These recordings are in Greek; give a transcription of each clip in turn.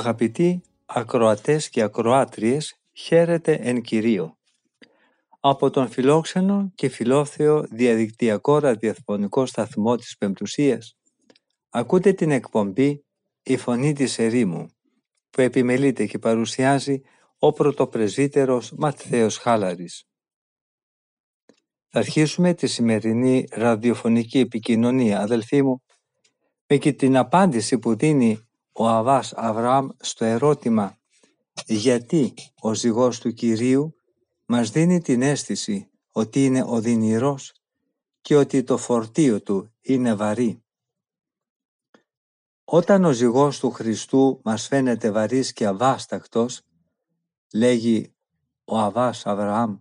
Αγαπητοί ακροατές και ακροάτριες, χαίρετε εν Κυρίω. Από τον φιλόξενο και φιλόθεο διαδικτυακό ραδιοφωνικό σταθμό της Πεμπτουσίας, ακούτε την εκπομπή «Η Φωνή της Ερήμου», που επιμελείται και παρουσιάζει ο πρωτοπρεσβύτερος Ματθαίος Χάλαρης. Θα αρχίσουμε τη σημερινή ραδιοφωνική επικοινωνία, αδελφοί μου, με και την απάντηση που δίνει ο Αβάς Αβραάμ στο ερώτημα γιατί ο ζυγός του Κυρίου μας δίνει την αίσθηση ότι είναι οδυνηρός και ότι το φορτίο του είναι βαρύ; Όταν ο ζυγός του Χριστού μας φαίνεται βαρύς και αβάστακτος, λέγει ο Αβάς Αβραάμ,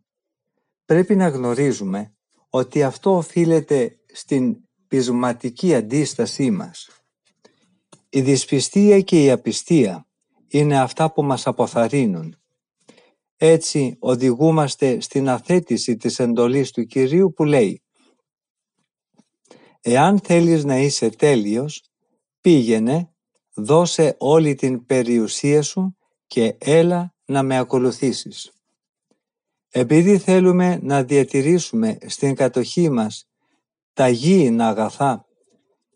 πρέπει να γνωρίζουμε ότι αυτό οφείλεται στην πεισματική αντίστασή μας. Η δυσπιστία και η απιστία είναι αυτά που μας αποθαρρύνουν. Έτσι οδηγούμαστε στην αθέτηση της εντολής του Κυρίου που λέει «Εάν θέλεις να είσαι τέλειος, πήγαινε, δώσε όλη την περιουσία σου και έλα να με ακολουθήσεις». Επειδή θέλουμε να διατηρήσουμε στην κατοχή μας τα γήινα αγαθά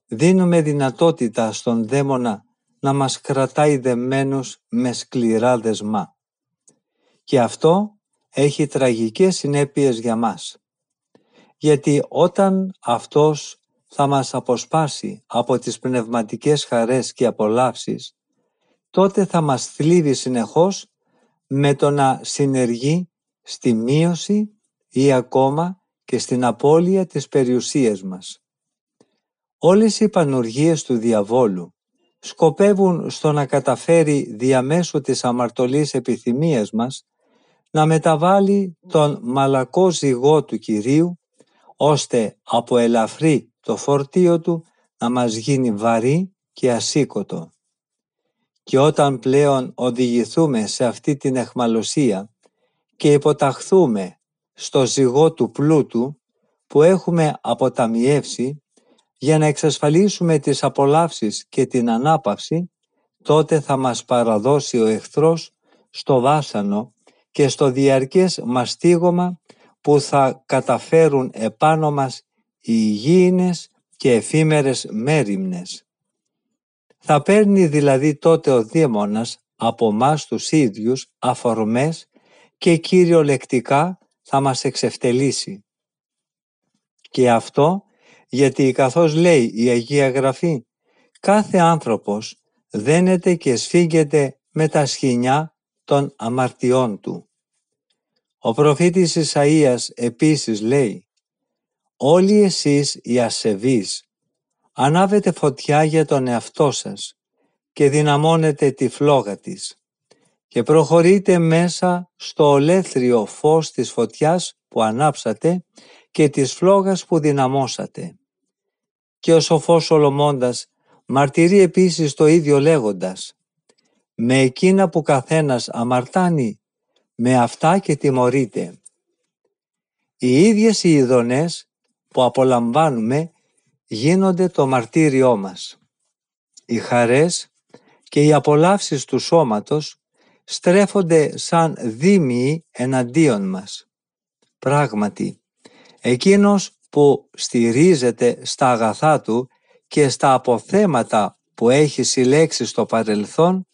δίνουμε δυνατότητα στον δαίμονα να μας κρατάει δεμένους με σκληρά δεσμά. Και αυτό έχει τραγικές συνέπειες για μας. Γιατί όταν αυτός θα μας αποσπάσει από τις πνευματικές χαρές και απολαύσεις, τότε θα μας θλίβει συνεχώς με το να συνεργεί στη μείωση ή ακόμα και στην απώλεια της περιουσίας μας. Όλες οι πανουργίες του διαβόλου σκοπεύουν στο να καταφέρει διαμέσου της αμαρτωλής επιθυμίας μας να μεταβάλει τον μαλακό ζυγό του Κυρίου ώστε από ελαφρύ το φορτίο του να μας γίνει βαρύ και ασήκωτο. Και όταν πλέον οδηγηθούμε σε αυτή την εχμαλωσία και υποταχθούμε στο ζυγό του πλούτου που έχουμε αποταμιεύσει για να εξασφαλίσουμε τις απολαύσεις και την ανάπαυση, τότε θα μας παραδώσει ο εχθρός στο βάσανο και στο διαρκές μαστίγωμα που θα καταφέρουν επάνω μας οι υγιεινές και εφήμερες μέριμνες. Θα παίρνει δηλαδή τότε ο δαίμονας από μας τους ίδιους αφορμές και κυριολεκτικά θα μας εξευτελίσει. Και αυτό γιατί καθώς λέει η Αγία Γραφή, κάθε άνθρωπος δένεται και σφίγγεται με τα σχοινιά των αμαρτιών του. Ο προφήτης Ισαΐας επίσης λέει «Όλοι εσείς οι ασεβείς ανάβετε φωτιά για τον εαυτό σας και δυναμώνετε τη φλόγα της και προχωρείτε μέσα στο ολέθριο φως της φωτιάς που ανάψατε και της φλόγας που δυναμώσατε και ο σοφός Σολομώντας μαρτυρεί επίσης το ίδιο λέγοντας «Με εκείνα που καθένας αμαρτάνει, με αυτά και τιμωρείται». Οι ίδιες οι ειδονές που απολαμβάνουμε γίνονται το μαρτύριό μας. Οι χαρές και οι απολαύσεις του σώματος στρέφονται σαν δίμιοι εναντίον μας. Πράγματι, εκείνος που στηρίζεται στα αγαθά του και στα αποθέματα που έχει συλλέξει στο παρελθόν,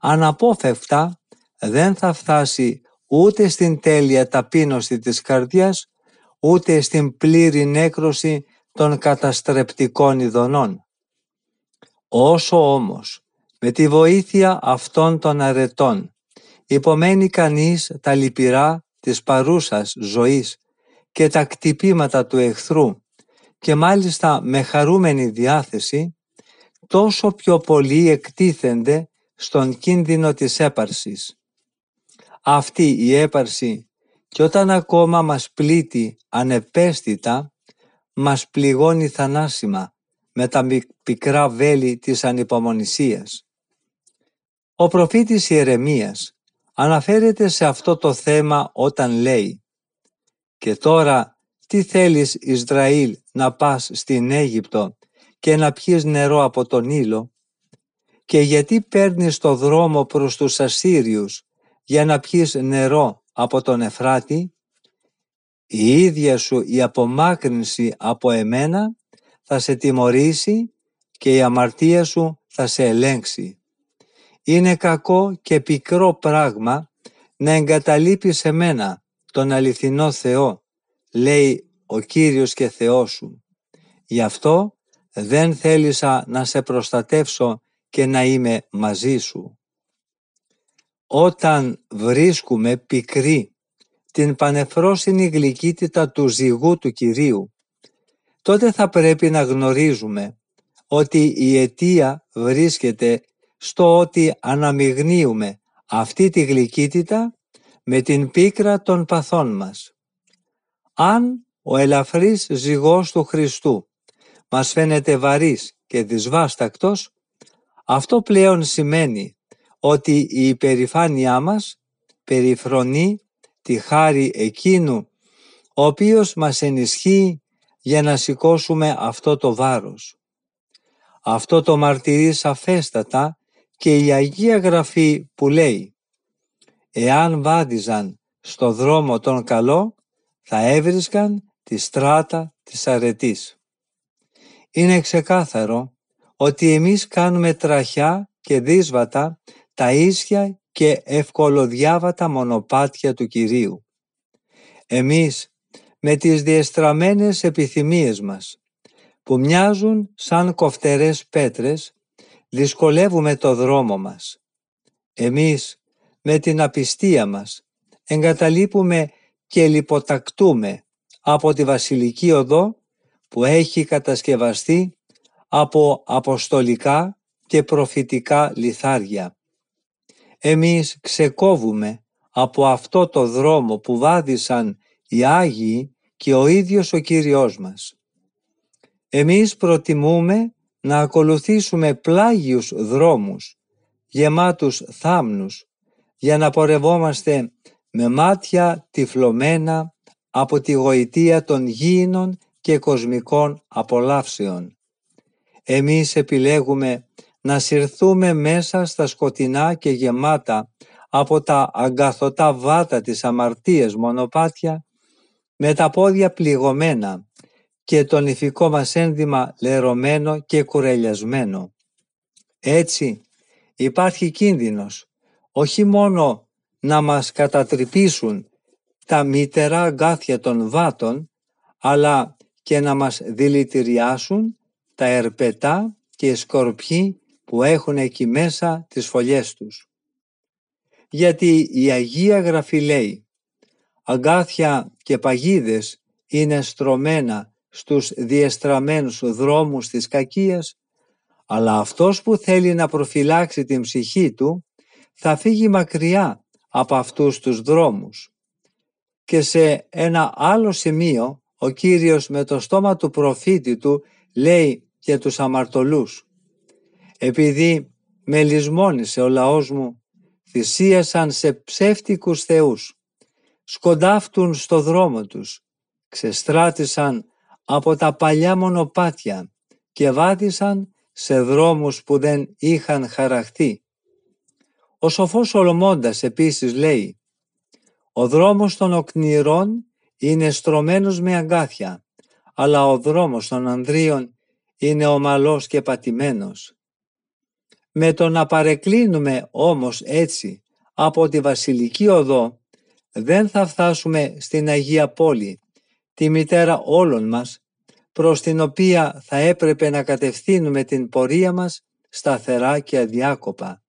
αναπόφευκτα δεν θα φτάσει ούτε στην τέλεια ταπείνωση της καρδιάς, ούτε στην πλήρη νέκρωση των καταστρεπτικών ειδονών. Όσο όμως με τη βοήθεια αυτών των αρετών υπομένει κανείς τα λυπηρά της παρούσας ζωής και τα κτυπήματα του εχθρού και μάλιστα με χαρούμενη διάθεση, τόσο πιο πολύ εκτίθενται στον κίνδυνο της έπαρσης. Αυτή η έπαρση και όταν ακόμα μας πλήττει ανεπαίσθητα, μας πληγώνει θανάσιμα με τα πικρά βέλη της ανυπομονησίας. Ο προφήτης Ιερεμίας αναφέρεται σε αυτό το θέμα όταν λέει «Και τώρα τι θέλεις Ισραήλ να πας στην Αίγυπτο και να πιείς νερό από τον Ήλο και γιατί παίρνεις το δρόμο προς τους Ασσύριους για να πιείς νερό από τον Εφράτη, η ίδια σου η απομάκρυνση από εμένα θα σε τιμωρήσει και η αμαρτία σου θα σε ελέγξει. Είναι κακό και πικρό πράγμα να εγκαταλείπεις εμένα, τον αληθινό Θεό, λέει ο Κύριος και Θεός σου. Γι' αυτό δεν θέλησα να σε προστατεύσω και να είμαι μαζί σου. Όταν βρίσκουμε πικρή την πανεφρόσινη γλυκύτητα του ζυγού του Κυρίου, τότε θα πρέπει να γνωρίζουμε ότι η αιτία βρίσκεται στο ότι αναμειγνύουμε αυτή τη γλυκύτητα με την πίκρα των παθών μας. Αν ο ελαφρύς ζυγός του Χριστού μας φαίνεται βαρύς και δυσβάστακτος, αυτό πλέον σημαίνει ότι η υπερηφάνειά μας περιφρονεί τη χάρη εκείνου ο οποίος μας ενισχύει για να σηκώσουμε αυτό το βάρος. Αυτό το μαρτυρεί σαφέστατα και η Αγία Γραφή που λέει «Εάν βάδιζαν στο δρόμο τον καλό, θα έβρισκαν τη στράτα της αρετής». Είναι ξεκάθαρο ότι εμείς κάνουμε τραχιά και δύσβατα τα ίσια και ευκολοδιάβατα μονοπάτια του Κυρίου. Εμείς με τις διεστραμμένες επιθυμίες μας που μοιάζουν σαν κοφτερές πέτρες δυσκολεύουμε το δρόμο μας. Εμείς με την απιστία μας εγκαταλείπουμε και λιποτακτούμε από τη βασιλική οδό που έχει κατασκευαστεί από αποστολικά και προφητικά λιθάρια. Εμείς ξεκόβουμε από αυτό το δρόμο που βάδισαν οι Άγιοι και ο ίδιος ο Κύριος μας. Εμείς προτιμούμε να ακολουθήσουμε πλάγιους δρόμους, γεμάτους θάμνους, για να πορευόμαστε με μάτια τυφλωμένα από τη γοητεία των γήινων και κοσμικών απολαύσεων. Εμείς επιλέγουμε να συρθούμε μέσα στα σκοτεινά και γεμάτα από τα αγκαθωτά βάτα της αμαρτίας μονοπάτια με τα πόδια πληγωμένα και το νηφικό μας ένδυμα λερωμένο και κουρελιασμένο. Έτσι υπάρχει κίνδυνος όχι μόνο να μας κατατρυπήσουν τα μητερά αγκάθια των βάτων, αλλά και να μας δηλητηριάσουν τα ερπετά και σκορπιοί που έχουν εκεί μέσα τις φωλιές τους. Γιατί η Αγία Γραφή λέει «Αγκάθια και παγίδες είναι στρωμένα στους διεστραμμένους δρόμους της κακίας, αλλά αυτός που θέλει να προφυλάξει την ψυχή του θα φύγει μακριά από αυτούς τους δρόμους. Και σε ένα άλλο σημείο ο Κύριος με το στόμα του προφήτη του λέει και τους αμαρτωλούς «Επειδή με λησμόνισε ο λαός μου, θυσίασαν σε ψεύτικους θεούς, σκοντάφτουν στο δρόμο τους, ξεστράτησαν από τα παλιά μονοπάτια και βάδισαν σε δρόμους που δεν είχαν χαραχτεί. Ο σοφός Σολομώντας επίσης λέει «Ο δρόμος των οκνηρών είναι στρωμένος με αγκάθια, αλλά ο δρόμος των ανδρίων είναι ομαλός και πατημένος». Με το να παρεκκλίνουμε όμως έτσι από τη βασιλική οδό δεν θα φτάσουμε στην Αγία Πόλη, τη μητέρα όλων μας, προς την οποία θα έπρεπε να κατευθύνουμε την πορεία μας σταθερά και αδιάκοπα.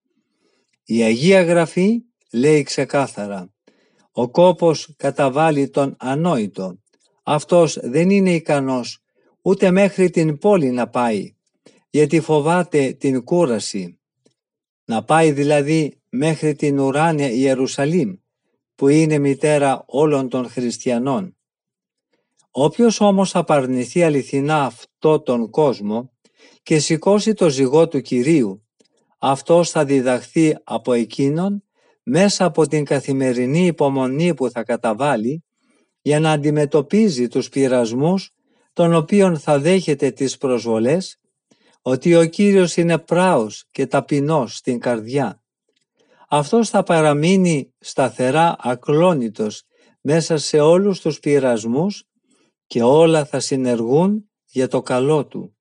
Η Αγία Γραφή λέει ξεκάθαρα «Ο κόπος καταβάλει τον ανόητο. Αυτός δεν είναι ικανός ούτε μέχρι την πόλη να πάει. γιατί φοβάται την κούραση. Να πάει δηλαδή μέχρι την ουράνια Ιερουσαλήμ, που είναι μητέρα όλων των χριστιανών. Όποιος όμως απαρνηθεί αληθινά αυτό τον κόσμο και σηκώσει το ζυγό του Κυρίου, αυτός θα διδαχθεί από εκείνον μέσα από την καθημερινή υπομονή που θα καταβάλει για να αντιμετωπίζει τους πειρασμούς των οποίων θα δέχεται τις προσβολές ότι ο Κύριος είναι πράος και ταπεινός στην καρδιά. Αυτός θα παραμείνει σταθερά ακλόνητος μέσα σε όλους τους πειρασμούς και όλα θα συνεργούν για το καλό του.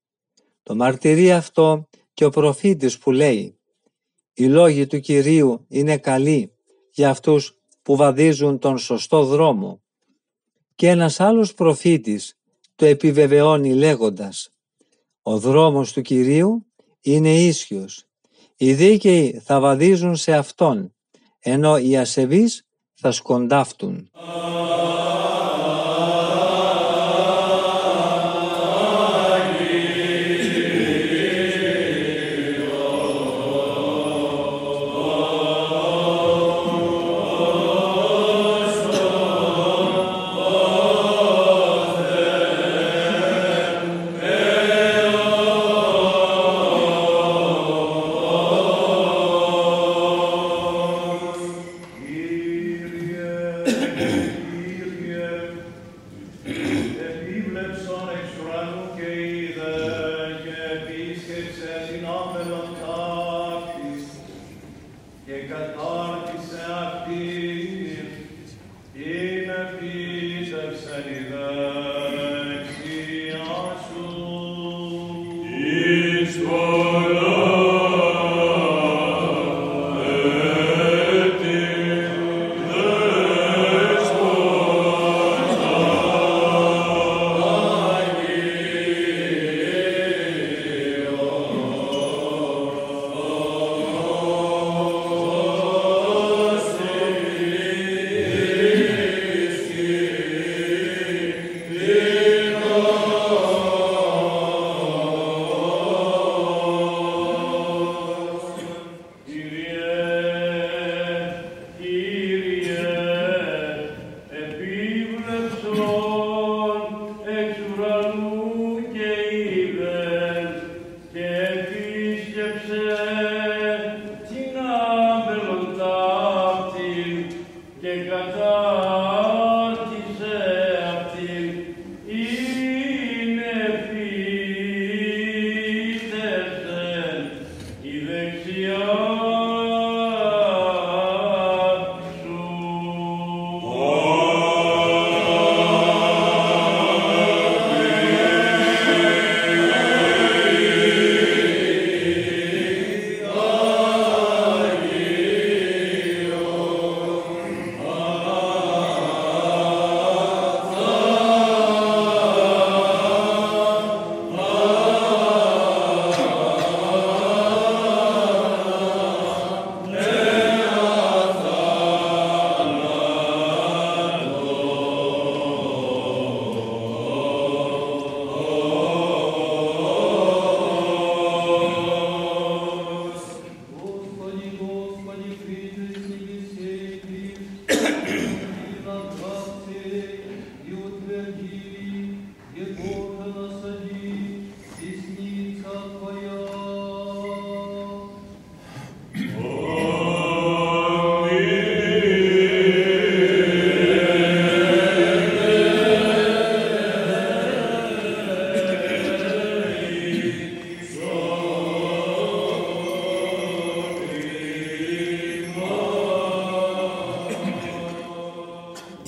Το μαρτυρεί αυτό και ο προφήτης που λέει «Οι λόγοι του Κυρίου είναι καλοί για αυτούς που βαδίζουν τον σωστό δρόμο». Και ένας άλλος προφήτης το επιβεβαιώνει λέγοντας «Ο δρόμος του Κυρίου είναι ίσιος, οι δίκαιοι θα βαδίζουν σε Αυτόν, ενώ οι ασεβείς θα σκοντάφτουν».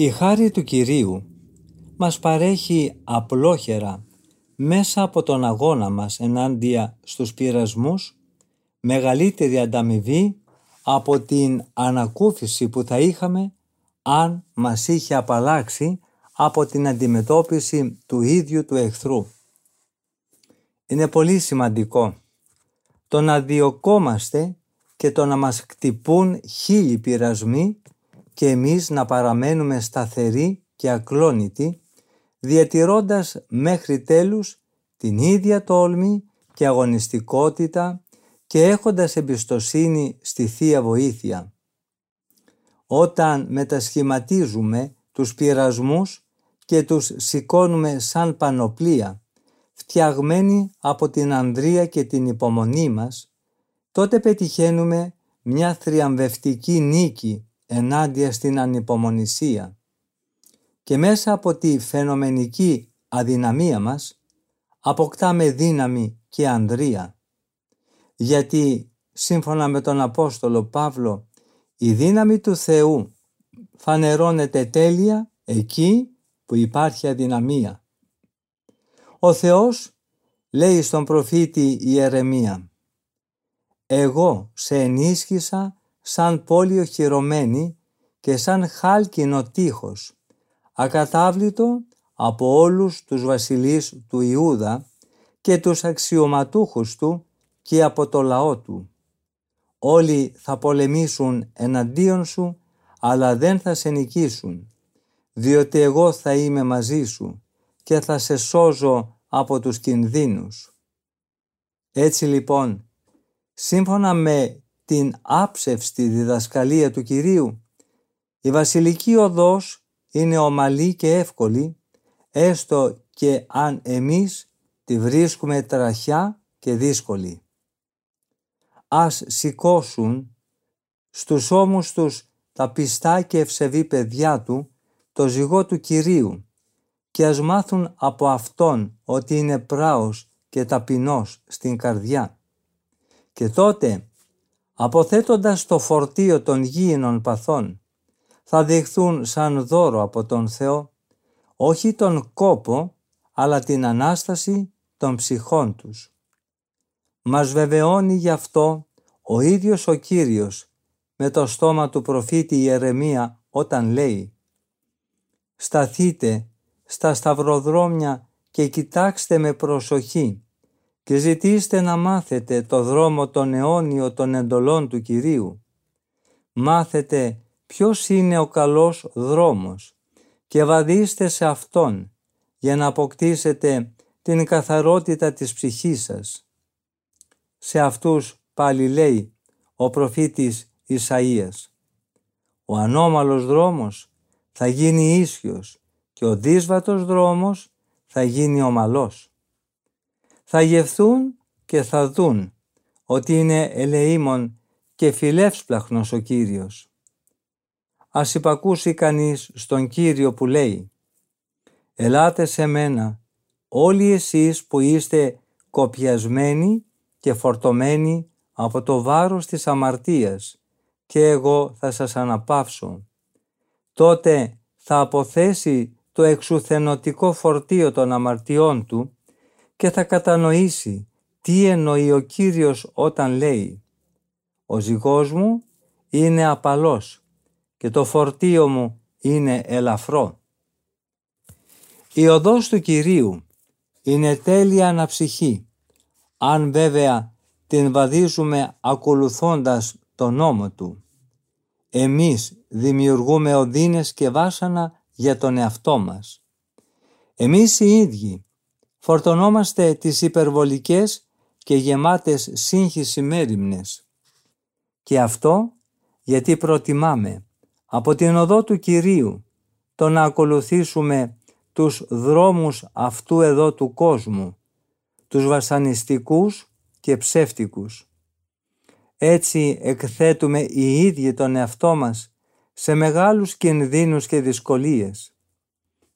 Η χάρη του Κυρίου μας παρέχει απλόχερα μέσα από τον αγώνα μας ενάντια στους πειρασμούς μεγαλύτερη ανταμοιβή από την ανακούφιση που θα είχαμε αν μας είχε απαλλάξει από την αντιμετώπιση του ίδιου του εχθρού. Είναι πολύ σημαντικό το να διωκόμαστε και το να μας κτυπούν χίλιοι πειρασμοί και εμείς να παραμένουμε σταθεροί και ακλόνητοι, διατηρώντας μέχρι τέλους την ίδια τόλμη και αγωνιστικότητα και έχοντας εμπιστοσύνη στη Θεία Βοήθεια. Όταν μετασχηματίζουμε τους πειρασμούς και τους σηκώνουμε σαν πανοπλία, φτιαγμένοι από την ανδρεία και την υπομονή μας, τότε πετυχαίνουμε μια θριαμβευτική νίκη ενάντια στην ανυπομονησία. Και μέσα από τη φαινομενική αδυναμία μας αποκτάμε δύναμη και ανδρεία. Γιατί σύμφωνα με τον Απόστολο Παύλο η δύναμη του Θεού φανερώνεται τέλεια εκεί που υπάρχει αδυναμία. Ο Θεός λέει στον προφήτη Ιερεμία «Εγώ σε ενίσχυσα σαν πόλη οχυρωμένη και σαν χάλκινο τείχος, ακατάβλητο από όλους τους βασιλείς του Ιούδα και τους αξιωματούχους του και από το λαό του. Όλοι θα πολεμήσουν εναντίον σου, αλλά δεν θα σε νικήσουν, διότι εγώ θα είμαι μαζί σου και θα σε σώζω από τους κινδύνους. Έτσι λοιπόν, σύμφωνα με την άψευστη διδασκαλία του Κυρίου, η βασιλική οδός είναι ομαλή και εύκολη, έστω και αν εμείς τη βρίσκουμε τραχιά και δύσκολη. Ας σηκώσουν στους ώμους τους τα πιστά και ευσεβή παιδιά του το ζυγό του Κυρίου και ας μάθουν από Αυτόν ότι είναι πράος και ταπεινός στην καρδιά. Και τότε, αποθέτοντας το φορτίο των γήινων παθών, θα δειχθούν σαν δώρο από τον Θεό, όχι τον κόπο, αλλά την Ανάσταση των ψυχών τους. Μας βεβαιώνει γι' αυτό ο ίδιος ο Κύριος με το στόμα του προφήτη Ιερεμία όταν λέει «Σταθείτε στα σταυροδρόμια και κοιτάξτε με προσοχή και ζητήστε να μάθετε το δρόμο τον αιώνιο των εντολών του Κυρίου. Μάθετε ποιος είναι ο καλός δρόμος και βαδίστε σε Αυτόν για να αποκτήσετε την καθαρότητα της ψυχής σας. Σε αυτούς πάλι λέει ο προφήτης Ισαΐας. Ο ανώμαλος δρόμος θα γίνει ίσιος και ο δύσβατος δρόμος θα γίνει ομαλός. Θα γευθούν και θα δουν ότι είναι ελεήμων και φιλεύσπλαχνος ο Κύριος. Ας υπακούσει κανείς στον Κύριο που λέει «Ελάτε σε μένα όλοι εσείς που είστε κοπιασμένοι και φορτωμένοι από το βάρος της αμαρτίας και εγώ θα σας αναπαύσω. Τότε θα αποθέσει το εξουθενωτικό φορτίο των αμαρτιών του και θα κατανοήσει τι εννοεί ο Κύριος όταν λέει «Ο ζυγός μου είναι απαλός και το φορτίο μου είναι ελαφρό». Η οδός του Κυρίου είναι τέλεια αναψυχή, αν βέβαια την βαδίζουμε ακολουθώντας τον νόμο Του. Εμείς δημιουργούμε οδύνες και βάσανα για τον εαυτό μας. Εμείς οι ίδιοι φορτωνόμαστε τις υπερβολικές και γεμάτες σύγχυση μέρημνες. Και αυτό γιατί προτιμάμε από την οδό του Κυρίου το να ακολουθήσουμε τους δρόμους αυτού εδώ του κόσμου, τους βασανιστικούς και ψεύτικους. Έτσι εκθέτουμε οι ίδιοι τον εαυτό μας σε μεγάλους κινδύνους και δυσκολίες.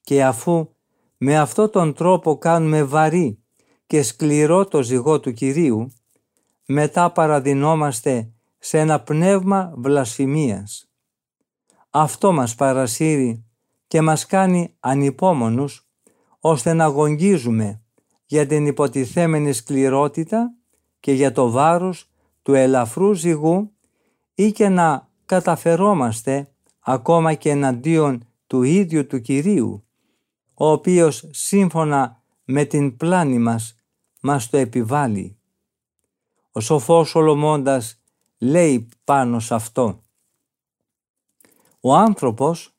Και αφού με αυτό τον τρόπο κάνουμε βαρύ και σκληρό το ζυγό του Κυρίου, μετά παραδεινόμαστε σε ένα πνεύμα βλασφημίας. Αυτό μας παρασύρει και μας κάνει ανυπόμονους ώστε να αγωνγίζουμε για την υποτιθέμενη σκληρότητα και για το βάρος του ελαφρού ζυγού ή και να καταφερόμαστε ακόμα και εναντίον του ίδιου του Κυρίου, ο οποίος σύμφωνα με την πλάνη μας μας το επιβάλλει. Ο σοφός Σολομώντας λέει πάνω σε αυτό «Ο άνθρωπος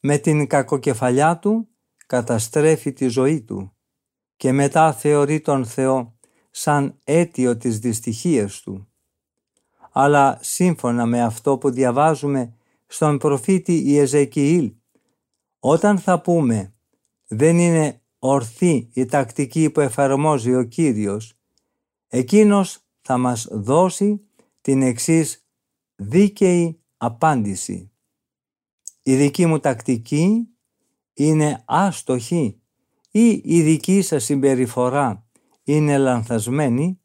με την κακοκεφαλιά του καταστρέφει τη ζωή του και μετά θεωρεί τον Θεό σαν αίτιο της δυστυχίας του. Αλλά σύμφωνα με αυτό που διαβάζουμε στον προφήτη Ιεζεκιήλ, όταν θα πούμε δεν είναι ορθή η τακτική που εφαρμόζει ο Κύριος, εκείνος θα μας δώσει την εξής δίκαιη απάντηση. Η δική μου τακτική είναι άστοχη ή η δική σας συμπεριφορά είναι λανθασμένη;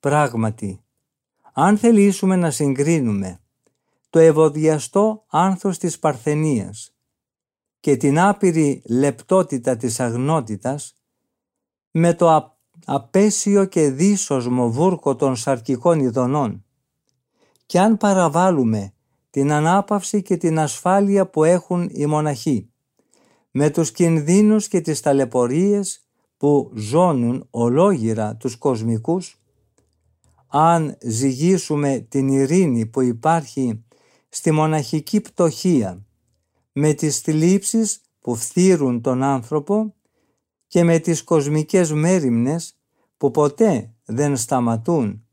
Πράγματι, αν θελήσουμε να συγκρίνουμε το ευωδιαστό άνθος της Παρθενίας και την άπειρη λεπτότητα της αγνότητας με το απέσιο και δύσοσμο βούρκο των σαρκικών ειδονών. Και αν παραβάλουμε την ανάπαυση και την ασφάλεια που έχουν οι μοναχοί με τους κινδύνους και τις ταλαιπωρίες που ζώνουν ολόγυρα τους κοσμικούς αν ζυγίσουμε την ειρήνη που υπάρχει στη μοναχική πτωχία με τις θλίψεις που φθύρουν τον άνθρωπο και με τις κοσμικές μέριμνες που ποτέ δεν σταματούν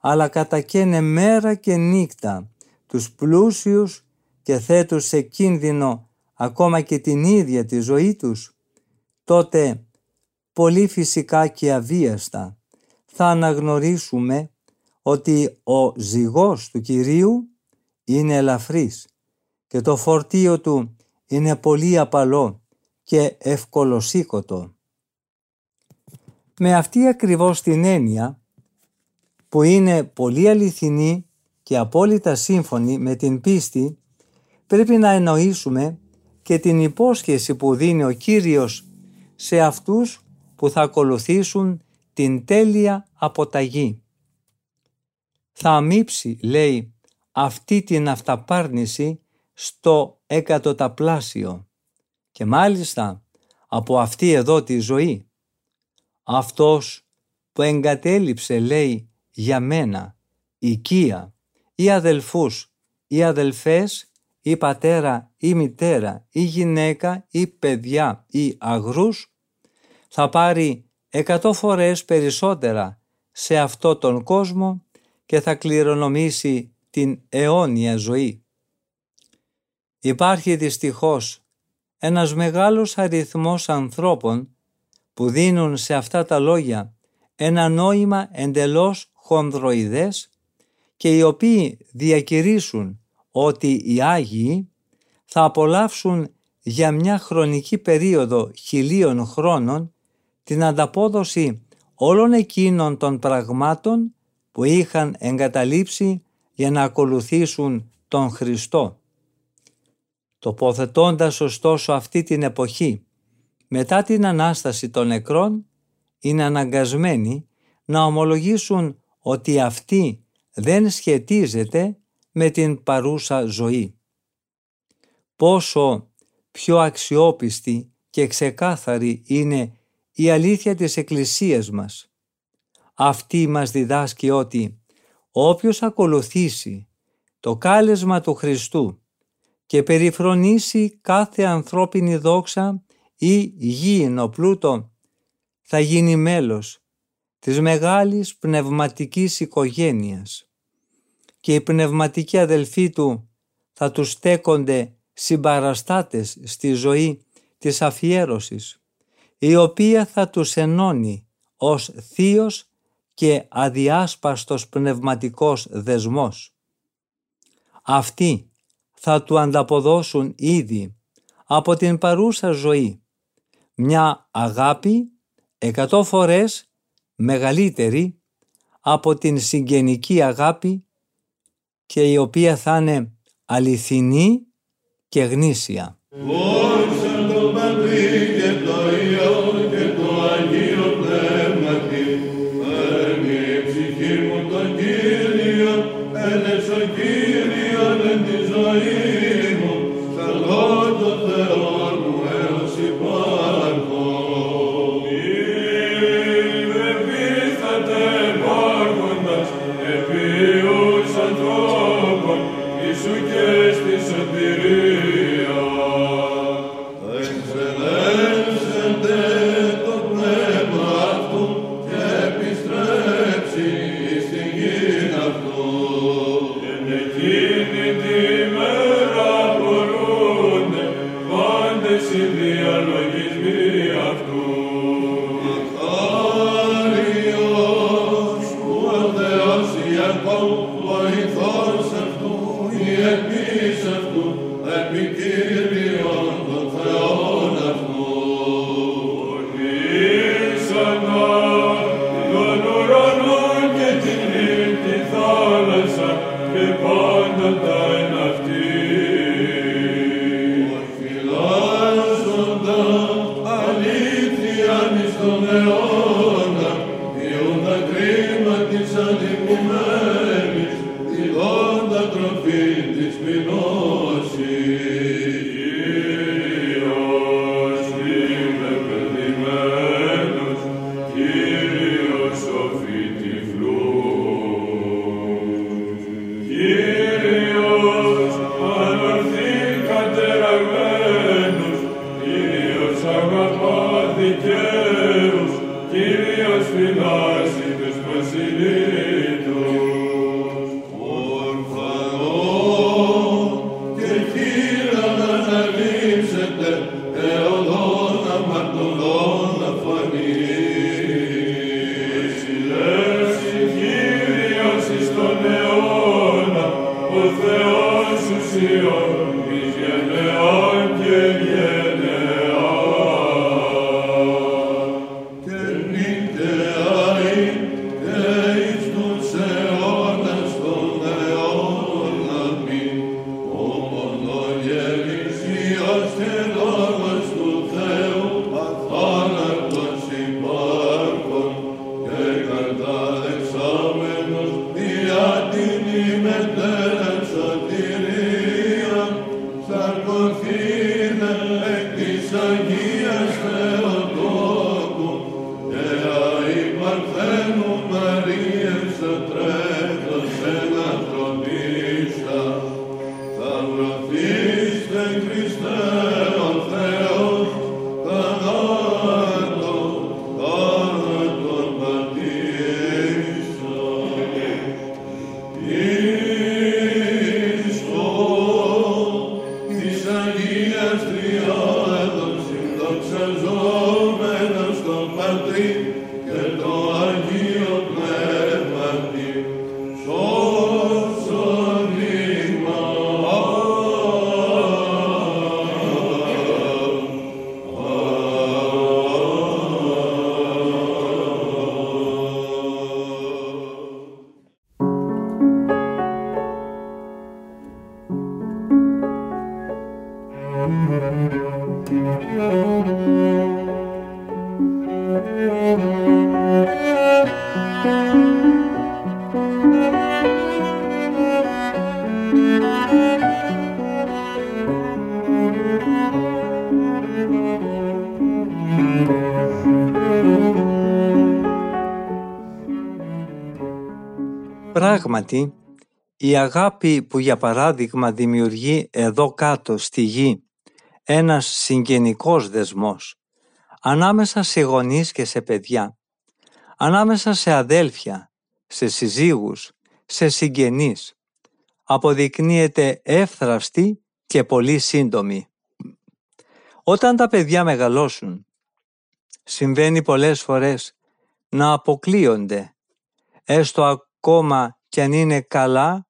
αλλά κατακαίνε μέρα και νύχτα τους πλούσιους και θέτουν σε κίνδυνο ακόμα και την ίδια τη ζωή τους, τότε πολύ φυσικά και αβίαστα θα αναγνωρίσουμε ότι ο ζυγός του Κυρίου είναι ελαφρύς και το φορτίο του είναι πολύ απαλό και ευκολοσύκοτο. Με αυτή ακριβώς την έννοια που είναι πολύ αληθινή και απόλυτα σύμφωνη με την πίστη πρέπει να εννοήσουμε και την υπόσχεση που δίνει ο Κύριος σε αυτούς που θα ακολουθήσουν την τέλεια αποταγή. Θα αμύψει, λέει, αυτή την αυταπάρνηση στο εκατοταπλάσιο και μάλιστα από αυτή εδώ τη ζωή. Αυτός που εγκατέλειψε, λέει, για μένα, οικία ή αδελφούς ή αδελφές ή πατέρα ή μητέρα ή γυναίκα ή παιδιά ή αγρούς θα πάρει εκατό φορές περισσότερα σε αυτό τον κόσμο και θα κληρονομήσει την αιώνια ζωή. Υπάρχει δυστυχώς ένας μεγάλος αριθμός ανθρώπων που δίνουν σε αυτά τα λόγια ένα νόημα εντελώς χονδροειδές και οι οποίοι διακηρύσουν ότι οι Άγιοι θα απολαύσουν για μια χρονική περίοδο χιλίων χρόνων την ανταπόδοση όλων εκείνων των πραγμάτων που είχαν εγκαταλείψει για να ακολουθήσουν τον Χριστό. Τοποθετώντας ωστόσο αυτή την εποχή μετά την Ανάσταση των νεκρών είναι αναγκασμένοι να ομολογήσουν ότι αυτή δεν σχετίζεται με την παρούσα ζωή. Πόσο πιο αξιόπιστη και ξεκάθαρη είναι η αλήθεια της Εκκλησίας μας. Αυτή μας διδάσκει ότι όποιος ακολουθήσει το κάλεσμα του Χριστού και περιφρονήσει κάθε ανθρώπινη δόξα ή γήινο πλούτο θα γίνει μέλος της μεγάλης πνευματικής οικογένειας και οι πνευματικοί αδελφοί του θα τους στέκονται συμπαραστάτες στη ζωή της αφιέρωσης η οποία θα τους ενώνει ως θείος και αδιάσπαστος πνευματικός δεσμός. Αυτοί θα του ανταποδώσουν ήδη από την παρούσα ζωή μια αγάπη εκατό φορές μεγαλύτερη από την συγγενική αγάπη και η οποία θα είναι αληθινή και γνήσια. Πράγματι, η αγάπη που για παράδειγμα δημιουργεί εδώ κάτω στη γη ένας συγγενικός δεσμός ανάμεσα σε γονείς και σε παιδιά, ανάμεσα σε αδέλφια, σε συζύγους, σε συγγενείς, αποδεικνύεται εύθραυστη και πολύ σύντομη. Όταν τα παιδιά μεγαλώσουν, συμβαίνει πολλές φορές να αποκλείονται, έστω ακόμα κι αν είναι καλά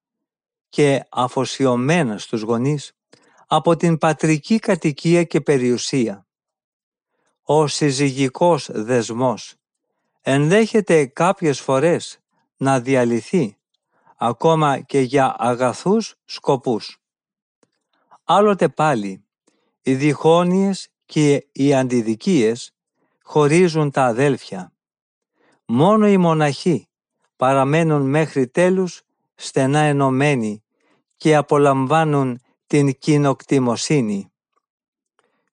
και αφοσιωμένα στους γονείς, από την πατρική κατοικία και περιουσία. Ο συζυγικός δεσμός ενδέχεται κάποιες φορές να διαλυθεί, ακόμα και για αγαθούς σκοπούς. Άλλοτε πάλι, οι διχόνοιες και οι αντιδικίες χωρίζουν τα αδέλφια. Μόνο οι μοναχοί παραμένουν μέχρι τέλους στενά ενωμένοι και απολαμβάνουν την κοινοκτημοσύνη.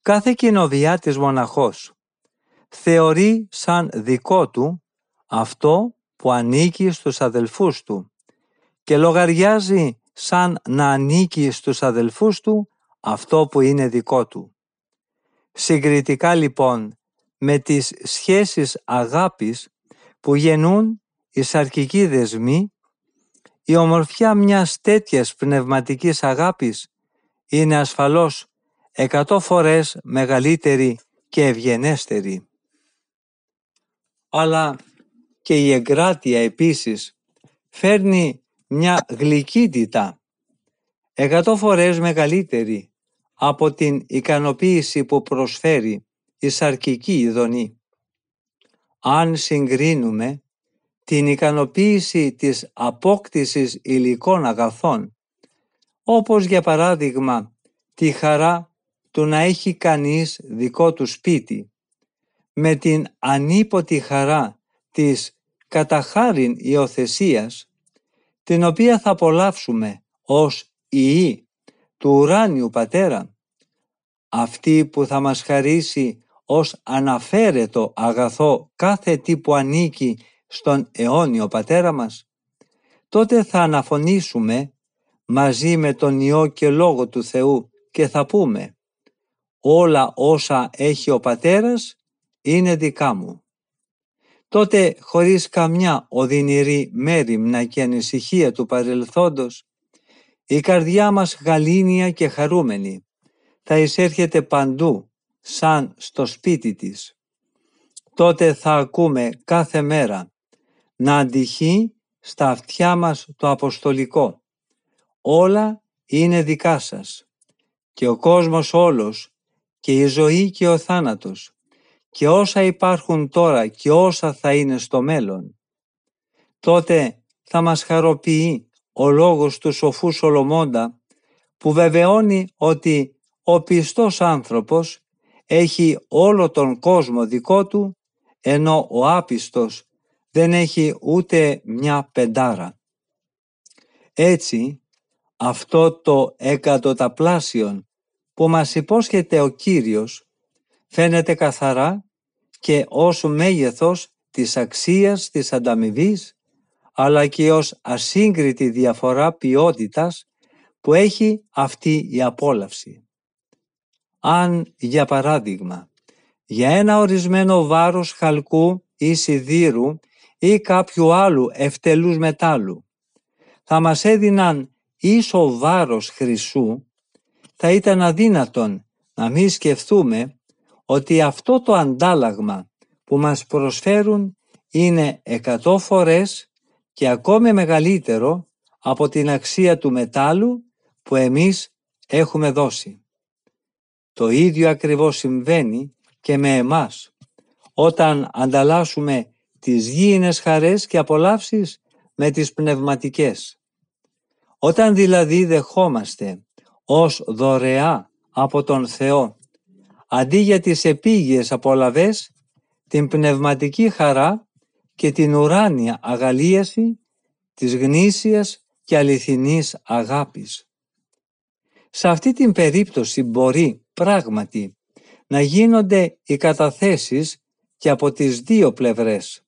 Κάθε κοινοβιάτης μοναχός θεωρεί σαν δικό του αυτό που ανήκει στους αδελφούς του και λογαριάζει σαν να ανήκει στους αδελφούς του αυτό που είναι δικό του. Συγκριτικά λοιπόν με τις σχέσεις αγάπης που γεννούν οι σαρκικοί δεσμοί, η ομορφιά μιας τέτοιας πνευματικής αγάπης είναι ασφαλώς εκατό φορές μεγαλύτερη και ευγενέστερη. Αλλά και η εγκράτεια επίσης φέρνει μια γλυκύτητα εκατό φορές μεγαλύτερη από την ικανοποίηση που προσφέρει η σαρκική ειδονή. Αν συγκρίνουμε την ικανοποίηση της απόκτησης υλικών αγαθών όπως για παράδειγμα τη χαρά του να έχει κανείς δικό του σπίτι, με την ανίποτη χαρά της καταχάριν υιοθεσίας, την οποία θα απολαύσουμε ως ιή του ουράνιου Πατέρα, αυτή που θα μας χαρίσει ως αναφέρετο αγαθό κάθε τι που ανήκει στον αιώνιο Πατέρα μας, τότε θα αναφωνήσουμε μαζί με τον Υιό και Λόγο του Θεού και θα πούμε «Όλα όσα έχει ο Πατέρας είναι δικά μου». Τότε χωρίς καμιά οδυνηρή μέρημνα και ανησυχία του παρελθόντος, η καρδιά μας γαλήνια και χαρούμενη θα εισέρχεται παντού σαν στο σπίτι της. Τότε θα ακούμε κάθε μέρα να αντυχεί στα αυτιά μας το Αποστολικό. Όλα είναι δικά σας και ο κόσμος όλος και η ζωή και ο θάνατος και όσα υπάρχουν τώρα και όσα θα είναι στο μέλλον. Τότε θα μας χαροποιεί ο λόγος του σοφού Σολομώντα που βεβαιώνει ότι ο πιστός άνθρωπος έχει όλο τον κόσμο δικό του ενώ ο άπιστος δεν έχει ούτε μια πεντάρα. Έτσι, αυτό το εκατοταπλάσιον που μας υπόσχεται ο Κύριος φαίνεται καθαρά και ως μέγεθος της αξίας της ανταμοιβής, αλλά και ως ασύγκριτη διαφορά ποιότητας που έχει αυτή η απόλαυση. Αν, για παράδειγμα, για ένα ορισμένο βάρος χαλκού ή σιδήρου ή κάποιου άλλου ευτελούς μετάλλου θα μας έδιναν ίσο βάρος χρυσού, θα ήταν αδύνατον να μην σκεφτούμε ότι αυτό το αντάλλαγμα που μας προσφέρουν είναι εκατό φορές και ακόμη μεγαλύτερο από την αξία του μετάλλου που εμείς έχουμε δώσει. Το ίδιο ακριβώς συμβαίνει και με εμάς όταν ανταλλάσσουμε τις γήινες χαρές και απολαύσεις με τις πνευματικές. Όταν δηλαδή δεχόμαστε ως δωρεά από τον Θεό αντί για τις επίγειες απολαβές την πνευματική χαρά και την ουράνια αγαλίαση της γνήσιας και αληθινής αγάπης. Σε αυτή την περίπτωση μπορεί πράγματι να γίνονται οι καταθέσεις και από τις δύο πλευρές.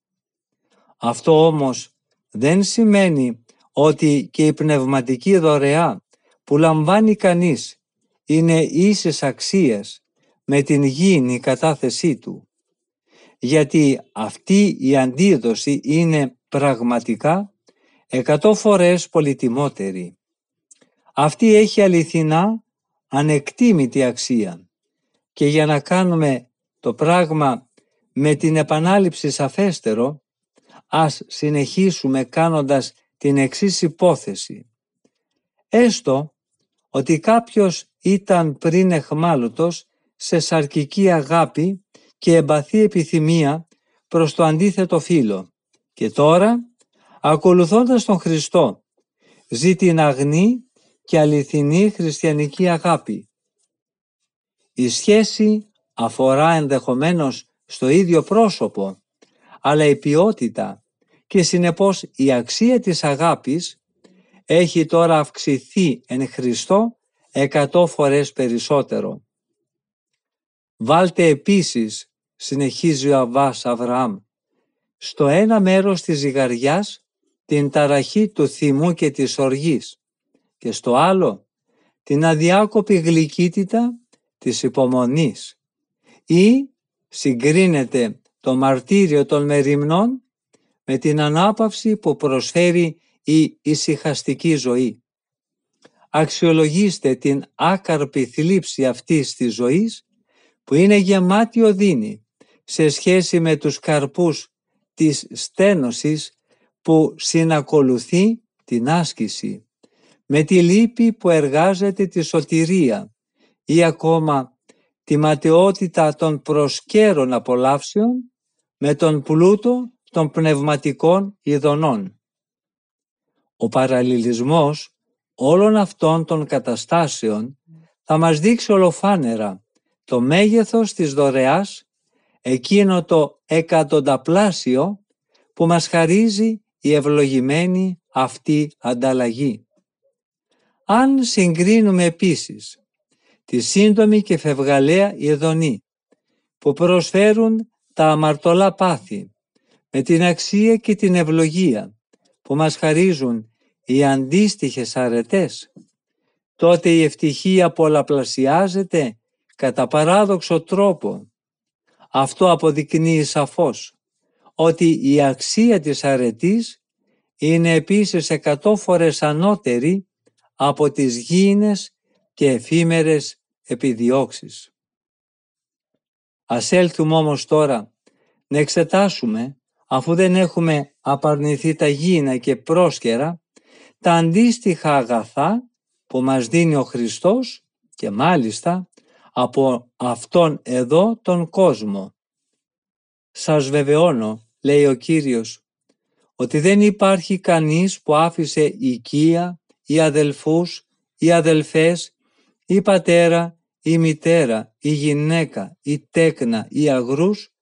Αυτό όμως δεν σημαίνει ότι και η πνευματική δωρεά που λαμβάνει κανείς είναι ίσες αξίες με την γήινη κατάθεσή του. Γιατί αυτή η αντίδοση είναι πραγματικά εκατό φορές πολυτιμότερη. Αυτή έχει αληθινά ανεκτήμητη αξία και για να κάνουμε το πράγμα με την επανάληψη σαφέστερο ας συνεχίσουμε κάνοντας την εξής υπόθεση. Έστω ότι κάποιος ήταν πριν εχμάλωτος σε σαρκική αγάπη και εμπαθή επιθυμία προς το αντίθετο φύλλο και τώρα, ακολουθώντας τον Χριστό, ζει την αγνή και αληθινή χριστιανική αγάπη. Η σχέση αφορά ενδεχομένως στο ίδιο πρόσωπο, αλλά η ποιότητα και συνεπώς η αξία της αγάπης έχει τώρα αυξηθεί εν Χριστώ εκατό φορές περισσότερο. Βάλτε επίσης, συνεχίζει ο Αβάς Αβραάμ, στο ένα μέρος της ζυγαριάς την ταραχή του θυμού και της οργής και στο άλλο την αδιάκοπη γλυκύτητα της υπομονής ή συγκρίνεται το μαρτύριο των μεριμνών με την ανάπαυση που προσφέρει η ησυχαστική ζωή. Αξιολογήστε την άκαρπη θλίψη αυτής της ζωής που είναι γεμάτη οδύνη σε σχέση με τους καρπούς της στένωσης που συνακολουθεί την άσκηση, με τη λύπη που εργάζεται τη σωτηρία ή ακόμα τη ματαιότητα των προσκέρων απολαύσεων με τον πλούτο των πνευματικών ειδονών. Ο παραλληλισμός όλων αυτών των καταστάσεων θα μας δείξει ολοφάνερα το μέγεθος της δωρεάς, εκείνο το εκατονταπλάσιο που μας χαρίζει η ευλογημένη αυτή ανταλλαγή. Αν συγκρίνουμε επίσης τη σύντομη και φευγαλαία ειδονή που προσφέρουν τα αμαρτωλά πάθη με την αξία και την ευλογία που μας χαρίζουν οι αντίστοιχες αρετές, τότε η ευτυχία πολλαπλασιάζεται κατά παράδοξο τρόπο. Αυτό αποδεικνύει σαφώς ότι η αξία της αρετής είναι επίσης εκατό φορές ανώτερη από τις γήινες και εφήμερες επιδιώξεις. Ας έλθουμε όμως τώρα να εξετάσουμε, αφού δεν έχουμε απαρνηθεί τα γήινα και πρόσκαιρα, τα αντίστοιχα αγαθά που μας δίνει ο Χριστός και μάλιστα από Αυτόν εδώ τον κόσμο. Σας βεβαιώνω, λέει ο Κύριος, ότι δεν υπάρχει κανείς που άφησε οικία ή αδελφούς ή αδελφές ή πατέρα ή μητέρα ή γυναίκα ή τέκνα ή αγρούς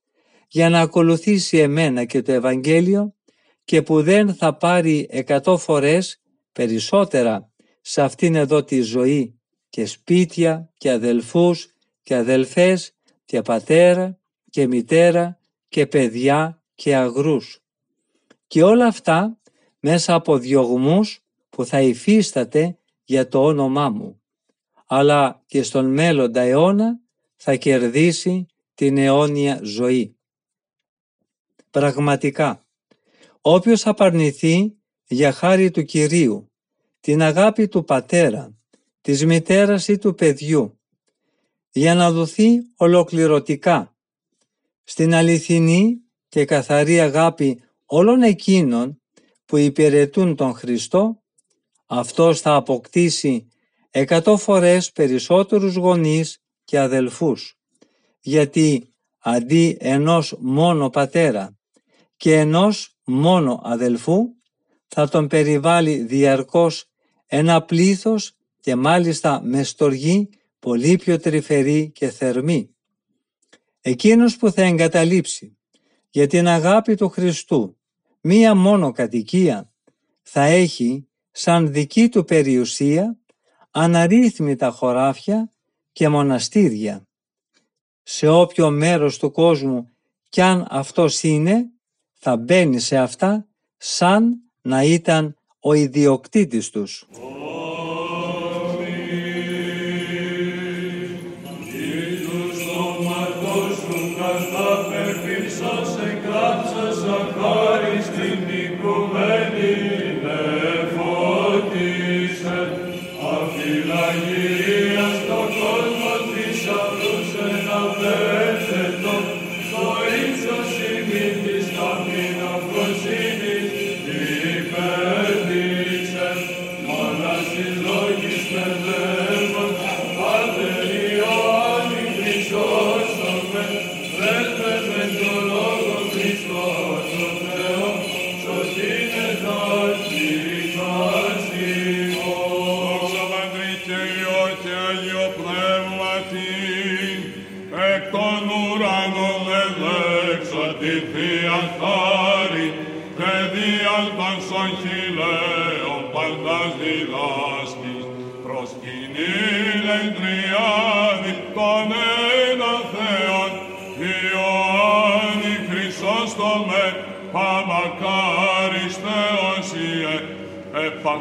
για να ακολουθήσει εμένα και το Ευαγγέλιο και που δεν θα πάρει εκατό φορές περισσότερα σε αυτήν εδώ τη ζωή και σπίτια και αδελφούς και αδελφές και πατέρα και μητέρα και παιδιά και αγρούς. Και όλα αυτά μέσα από διωγμούς που θα υφίσταται για το όνομά μου, αλλά και στον μέλλοντα αιώνα θα κερδίσει την αιώνια ζωή. Πραγματικά, όποιος απαρνηθεί για χάρη του Κυρίου, την αγάπη του πατέρα, της μητέρας ή του παιδιού, για να δοθεί ολοκληρωτικά στην αληθινή και καθαρή αγάπη όλων εκείνων που υπηρετούν τον Χριστό, αυτός θα αποκτήσει εκατό φορές περισσότερους γονείς και αδελφούς, γιατί αντί ενός μόνο πατέρα και ενός μόνο αδελφού, θα τον περιβάλλει διαρκώς ένα πλήθος και μάλιστα με στοργή πολύ πιο τρυφερή και θερμή. Εκείνος που θα εγκαταλείψει για την αγάπη του Χριστού μία μόνο κατοικία θα έχει σαν δική του περιουσία αναρρύθμιτα χωράφια και μοναστήρια. Σε όποιο μέρος του κόσμου κι αν αυτός είναι, θα μπαίνει σε αυτά σαν να ήταν ο ιδιοκτήτης τους.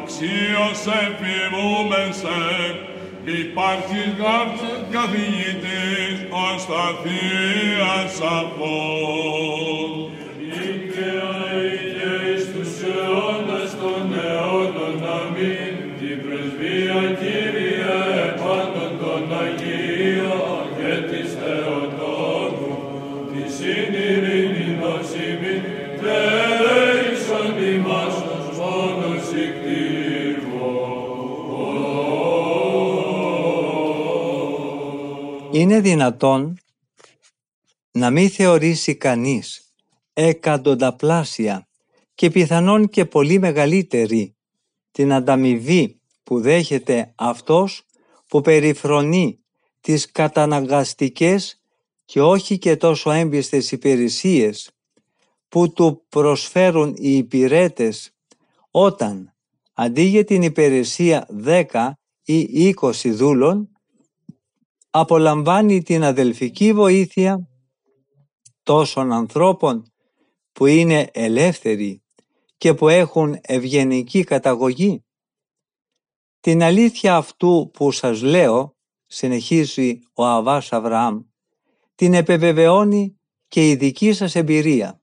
Επαξίως εφημούμεν σε, υπάρχεις γάψε καθηγητής, ως τα Είναι δυνατόν να μην θεωρήσει κανείς εκατονταπλάσια και πιθανόν και πολύ μεγαλύτερη την ανταμοιβή που δέχεται αυτός που περιφρονεί τις καταναγκαστικές και όχι και τόσο έμπιστες υπηρεσίες που του προσφέρουν οι υπηρέτες όταν αντί για την υπηρεσία 10 ή 20 δούλων απολαμβάνει την αδελφική βοήθεια τόσων ανθρώπων που είναι ελεύθεροι και που έχουν ευγενική καταγωγή. Την αλήθεια αυτού που σας λέω, συνεχίζει ο Αβάς Αβραάμ, την επιβεβαιώνει και η δική σας εμπειρία.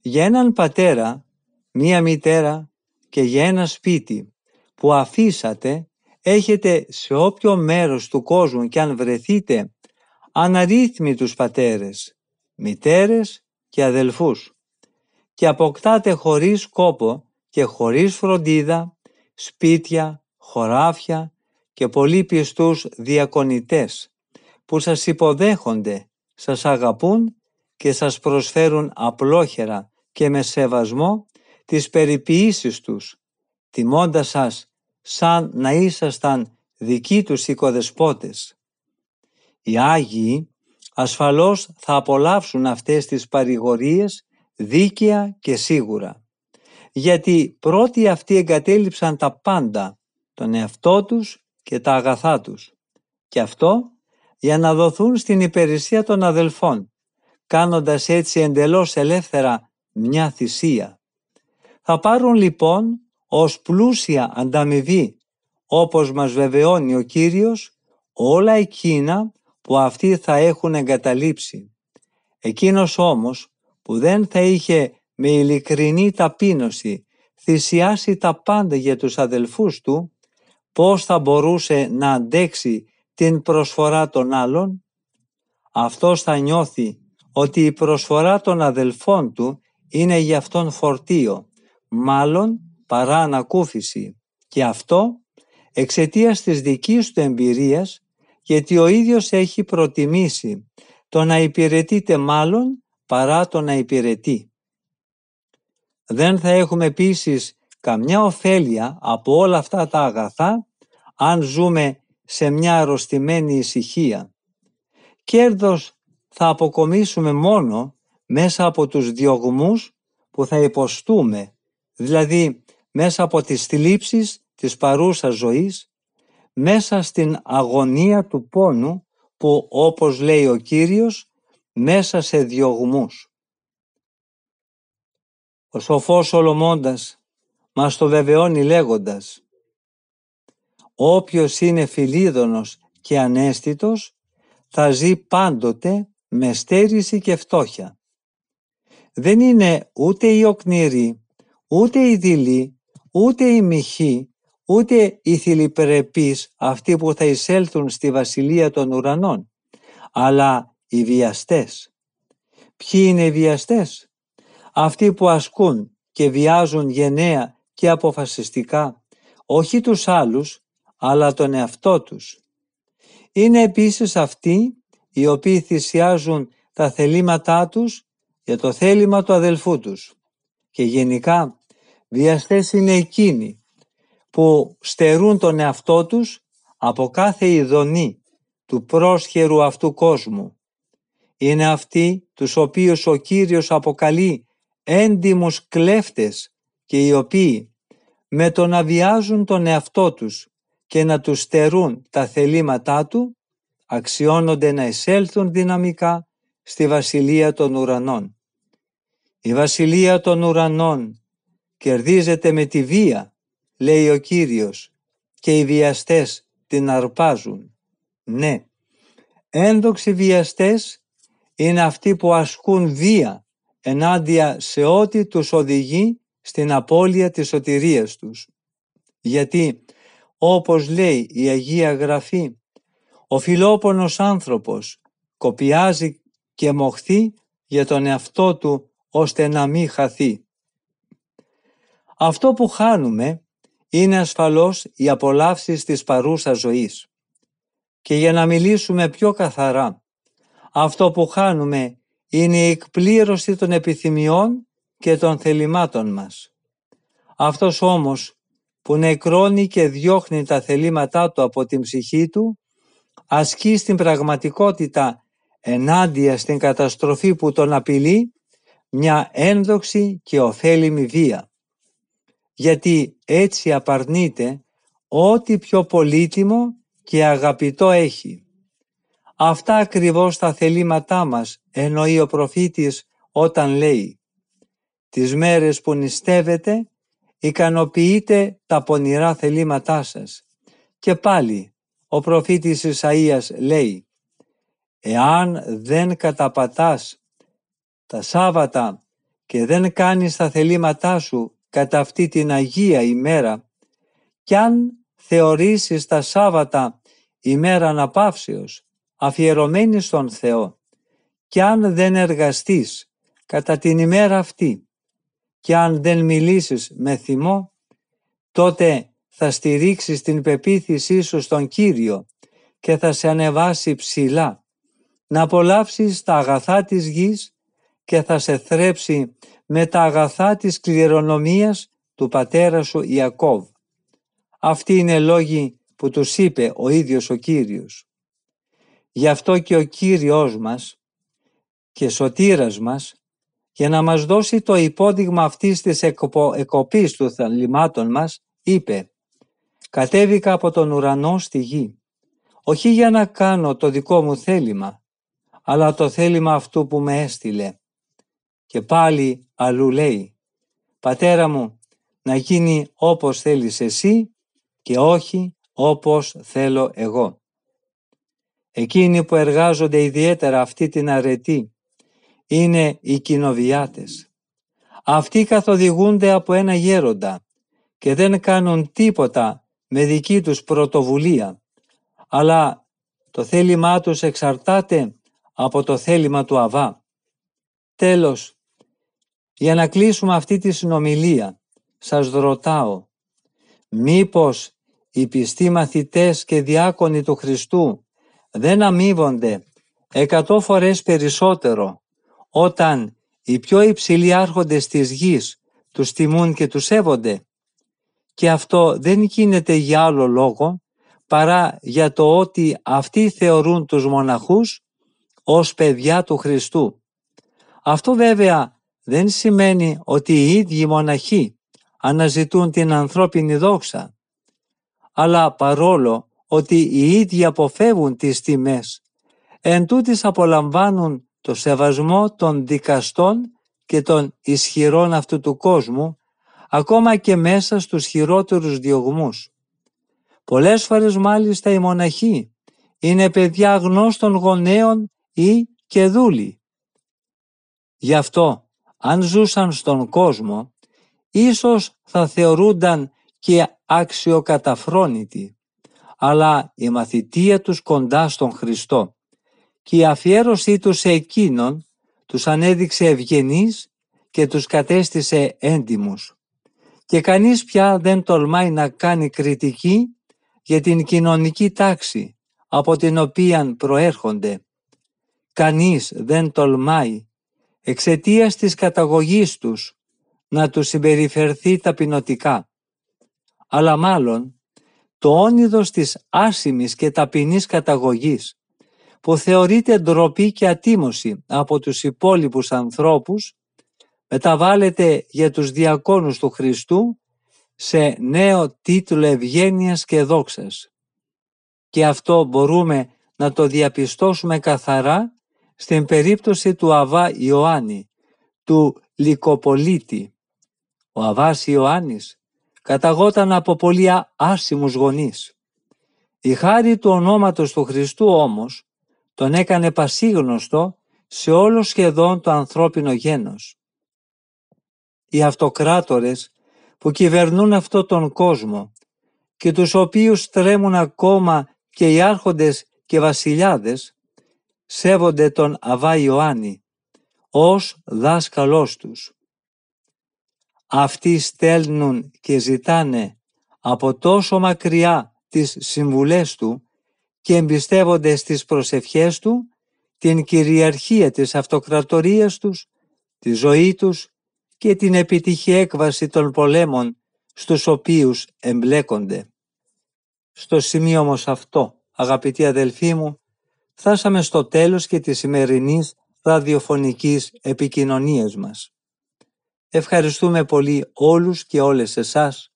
Για έναν πατέρα, μία μητέρα και για ένα σπίτι που αφήσατε έχετε σε όποιο μέρος του κόσμου και αν βρεθείτε αναρρύθμιτους πατέρες, μητέρες και αδελφούς. Και αποκτάτε χωρίς κόπο και χωρίς φροντίδα σπίτια, χωράφια και πολύ πιστούς διακονητές που σας υποδέχονται, σας αγαπούν και σας προσφέρουν απλόχερα και με σεβασμό τις περιποιήσεις τους, τιμώντας σας σαν να ήσασταν δικοί τους οικοδεσπότες. Οι Άγιοι ασφαλώς θα απολαύσουν αυτές τις παρηγορίες δίκαια και σίγουρα. Γιατί πρώτοι αυτοί εγκατέλειψαν τα πάντα, τον εαυτό τους και τα αγαθά τους. Και αυτό για να δοθούν στην υπηρεσία των αδελφών, κάνοντας έτσι εντελώς ελεύθερα μια θυσία. Θα πάρουν λοιπόν ως πλούσια ανταμοιβή, όπως μας βεβαιώνει ο Κύριος, όλα εκείνα που αυτοί θα έχουν εγκαταλείψει. Εκείνος όμως που δεν θα είχε με ειλικρινή ταπείνωση θυσιάσει τα πάντα για τους αδελφούς του, πώς θα μπορούσε να αντέξει την προσφορά των άλλων; Αυτός θα νιώθει ότι η προσφορά των αδελφών του είναι για αυτόν φορτίο, μάλλον παρά ανακούφιση. Και αυτό εξαιτίας της δικής του εμπειρίας, γιατί ο ίδιος έχει προτιμήσει το να υπηρετείται μάλλον παρά το να υπηρετεί. Δεν θα έχουμε επίσης καμιά ωφέλεια από όλα αυτά τα αγαθά αν ζούμε σε μια αρρωστημένη ησυχία. Κέρδος θα αποκομίσουμε μόνο μέσα από τους διωγμούς που θα υποστούμε, δηλαδή μέσα από τις θλίψεις της παρούσας ζωής, μέσα στην αγωνία του πόνου που όπως λέει ο Κύριος μέσα σε διωγμούς. Ο σοφός Σολομώντας μας το βεβαιώνει λέγοντας «Όποιος είναι φιλίδωνος και ανέστητος θα ζει πάντοτε με στέρηση και φτώχεια. Δεν είναι ούτε η οκνηρή, ούτε η δειλή, ούτε η μοιχή, ούτε οι θηλυπρεπείς αυτοί που θα εισέλθουν στη βασιλεία των ουρανών, αλλά οι βιαστές. Ποιοι είναι οι βιαστές; Αυτοί που ασκούν και βιάζουν γενναία και αποφασιστικά όχι τους άλλους αλλά τον εαυτό τους. Είναι επίσης αυτοί οι οποίοι θυσιάζουν τα θελήματά τους για το θέλημα του αδελφού τους. Και γενικά βιαστές είναι εκείνοι που στερούν τον εαυτό τους από κάθε ειδονή του πρόσχερου αυτού κόσμου είναι αυτοί τους οποίους ο Κύριος αποκαλεί έντιμους κλέφτες και οι οποίοι με το να βιάζουν τον εαυτό τους και να τους στερούν τα θελήματά του αξιώνονται να εισέλθουν δυναμικά στη Βασιλεία των Ουρανών. Η Βασιλεία των Ουρανών κερδίζεται με τη βία, λέει ο Κύριος, και οι βιαστές την αρπάζουν. Ναι, ένδοξοι βιαστές είναι αυτοί που ασκούν βία ενάντια σε ό,τι τους οδηγεί στην απώλεια της σωτηρίας τους. Γιατί, όπως λέει η Αγία Γραφή, ο φιλόπονος άνθρωπος κοπιάζει και μοχθεί για τον εαυτό του ώστε να μην χαθεί. Αυτό που χάνουμε είναι ασφαλώς οι απολαύσεις της παρούσας ζωής. Και για να μιλήσουμε πιο καθαρά, αυτό που χάνουμε είναι η εκπλήρωση των επιθυμιών και των θελημάτων μας. Αυτός όμως που νεκρώνει και διώχνει τα θελήματά του από την ψυχή του, ασκεί στην πραγματικότητα ενάντια στην καταστροφή που τον απειλεί μια ένδοξη και ωφέλιμη βία. Γιατί έτσι απαρνείται ό,τι πιο πολύτιμο και αγαπητό έχει. Αυτά ακριβώς τα θελήματά μας εννοεί ο προφήτης όταν λέει «Τις μέρες που νηστεύετε ικανοποιείτε τα πονηρά θελήματά σας». Και πάλι ο προφήτης Ισαΐας λέει «Εάν δεν καταπατάς τα Σάββατα και δεν κάνεις τα θελήματά σου κατά αυτή την Αγία ημέρα κι αν θεωρήσεις τα Σάββατα ημέρα αναπαύσεως αφιερωμένης στον Θεό κι αν δεν εργαστείς κατά την ημέρα αυτή και αν δεν μιλήσεις με θυμό τότε θα στηρίξεις την πεποίθησή σου στον Κύριο και θα σε ανεβάσει ψηλά. Να απολαύσεις τα αγαθά της γης και θα σε θρέψει με τα αγαθά της κληρονομίας του πατέρα σου Ιακώβ. Αυτοί είναι λόγοι που τους είπε ο ίδιος ο Κύριος. Γι' αυτό και ο Κύριος μας και σωτήρας μας για να μας δώσει το υπόδειγμα αυτής της εκοπής του θαλημάτων μας είπε «Κατέβηκα από τον ουρανό στη γη, όχι για να κάνω το δικό μου θέλημα, αλλά το θέλημα αυτού που με έστειλε και πάλι αλλού λέει «Πατέρα μου, να γίνει όπως θέλεις εσύ και όχι όπως θέλω εγώ». Εκείνοι που εργάζονται ιδιαίτερα αυτή την αρετή είναι οι κοινοβιάτες. Αυτοί καθοδηγούνται από ένα γέροντα και δεν κάνουν τίποτα με δική τους πρωτοβουλία, αλλά το θέλημά τους εξαρτάται από το θέλημα του Αβά. Τέλος, για να κλείσουμε αυτή τη συνομιλία, σας ρωτάω, μήπως οι πιστοί μαθητές και διάκονοι του Χριστού δεν αμείβονται εκατό φορές περισσότερο όταν οι πιο υψηλοί άρχοντες της γης τους τιμούν και τους σέβονται; Και αυτό δεν γίνεται για άλλο λόγο παρά για το ότι αυτοί θεωρούν τους μοναχούς ως παιδιά του Χριστού. Αυτό βέβαια δεν σημαίνει ότι οι ίδιοι μοναχοί αναζητούν την ανθρώπινη δόξα, αλλά παρόλο ότι οι ίδιοι αποφεύγουν τις τιμές, εν τούτης απολαμβάνουν το σεβασμό των δικαστών και των ισχυρών αυτού του κόσμου, ακόμα και μέσα στους χειρότερους διωγμούς. Πολλές φορές μάλιστα οι μοναχοί είναι παιδιά γνώστων γονέων ή και δούλοι. Γι' αυτό αν ζούσαν στον κόσμο, ίσως θα θεωρούνταν και αξιοκαταφρόνητοι, αλλά η μαθητεία τους κοντά στον Χριστό και η αφιέρωσή τους σε Εκείνον τους ανέδειξε ευγενείς και τους κατέστησε έντιμους. Και κανείς πια δεν τολμάει να κάνει κριτική για την κοινωνική τάξη από την οποία προέρχονται. Κανείς δεν τολμάει εξαιτίας της καταγωγής τους να τους συμπεριφερθεί ταπεινωτικά. Αλλά μάλλον το όνειδος της άσημης και ταπεινής καταγωγής που θεωρείται ντροπή και ατίμωση από τους υπόλοιπους ανθρώπους μεταβάλλεται για τους διακόνους του Χριστού σε νέο τίτλο ευγένειας και δόξας. Και αυτό μπορούμε να το διαπιστώσουμε καθαρά στην περίπτωση του Αβά Ιωάννη, του Λυκοπολίτη. Ο Αβάς Ιωάννης καταγόταν από πολύ άσημους γονείς. Η χάρη του ονόματος του Χριστού όμως τον έκανε πασίγνωστο σε όλος σχεδόν το ανθρώπινο γένος. Οι αυτοκράτορες που κυβερνούν αυτό τον κόσμο και τους οποίους τρέμουν ακόμα και οι άρχοντες και βασιλιάδες σέβονται τον Αβά Ιωάννη ως δάσκαλός τους. Αυτοί στέλνουν και ζητάνε από τόσο μακριά τις συμβουλές του και εμπιστεύονται στις προσευχές του την κυριαρχία της αυτοκρατορίας τους, τη ζωή τους και την επιτυχή έκβαση των πολέμων στους οποίους εμπλέκονται. Στο σημείο όμως αυτό, αγαπητοί αδελφοί μου, φτάσαμε στο τέλος και της σημερινής ραδιοφωνικής επικοινωνίας μας. Ευχαριστούμε πολύ όλους και όλες εσάς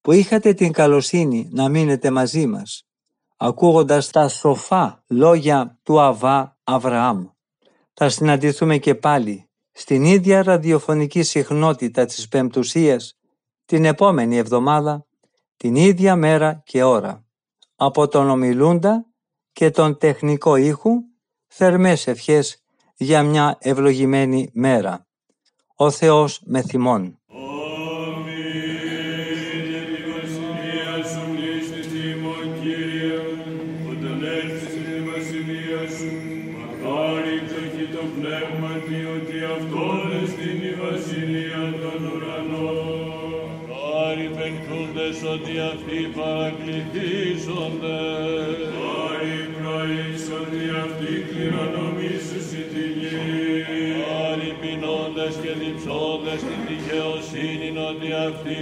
που είχατε την καλοσύνη να μείνετε μαζί μας, ακούγοντας τα σοφά λόγια του Αβά Αβραάμ. Θα συναντηθούμε και πάλι στην ίδια ραδιοφωνική συχνότητα της Πεμπτουσίας την επόμενη εβδομάδα, την ίδια μέρα και ώρα. Από τον ομιλούντα και τον τεχνικό ήχου θερμές ευχές για μια ευλογημένη μέρα. Ο Θεός με θυμών. ότι παρακληθήσονται. Άρη προήσον οι αυτοί κληρονομήσουσι τη γη. Άρη πεινώντες και διψώντες την ότι αυτοί.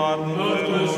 Marne, notre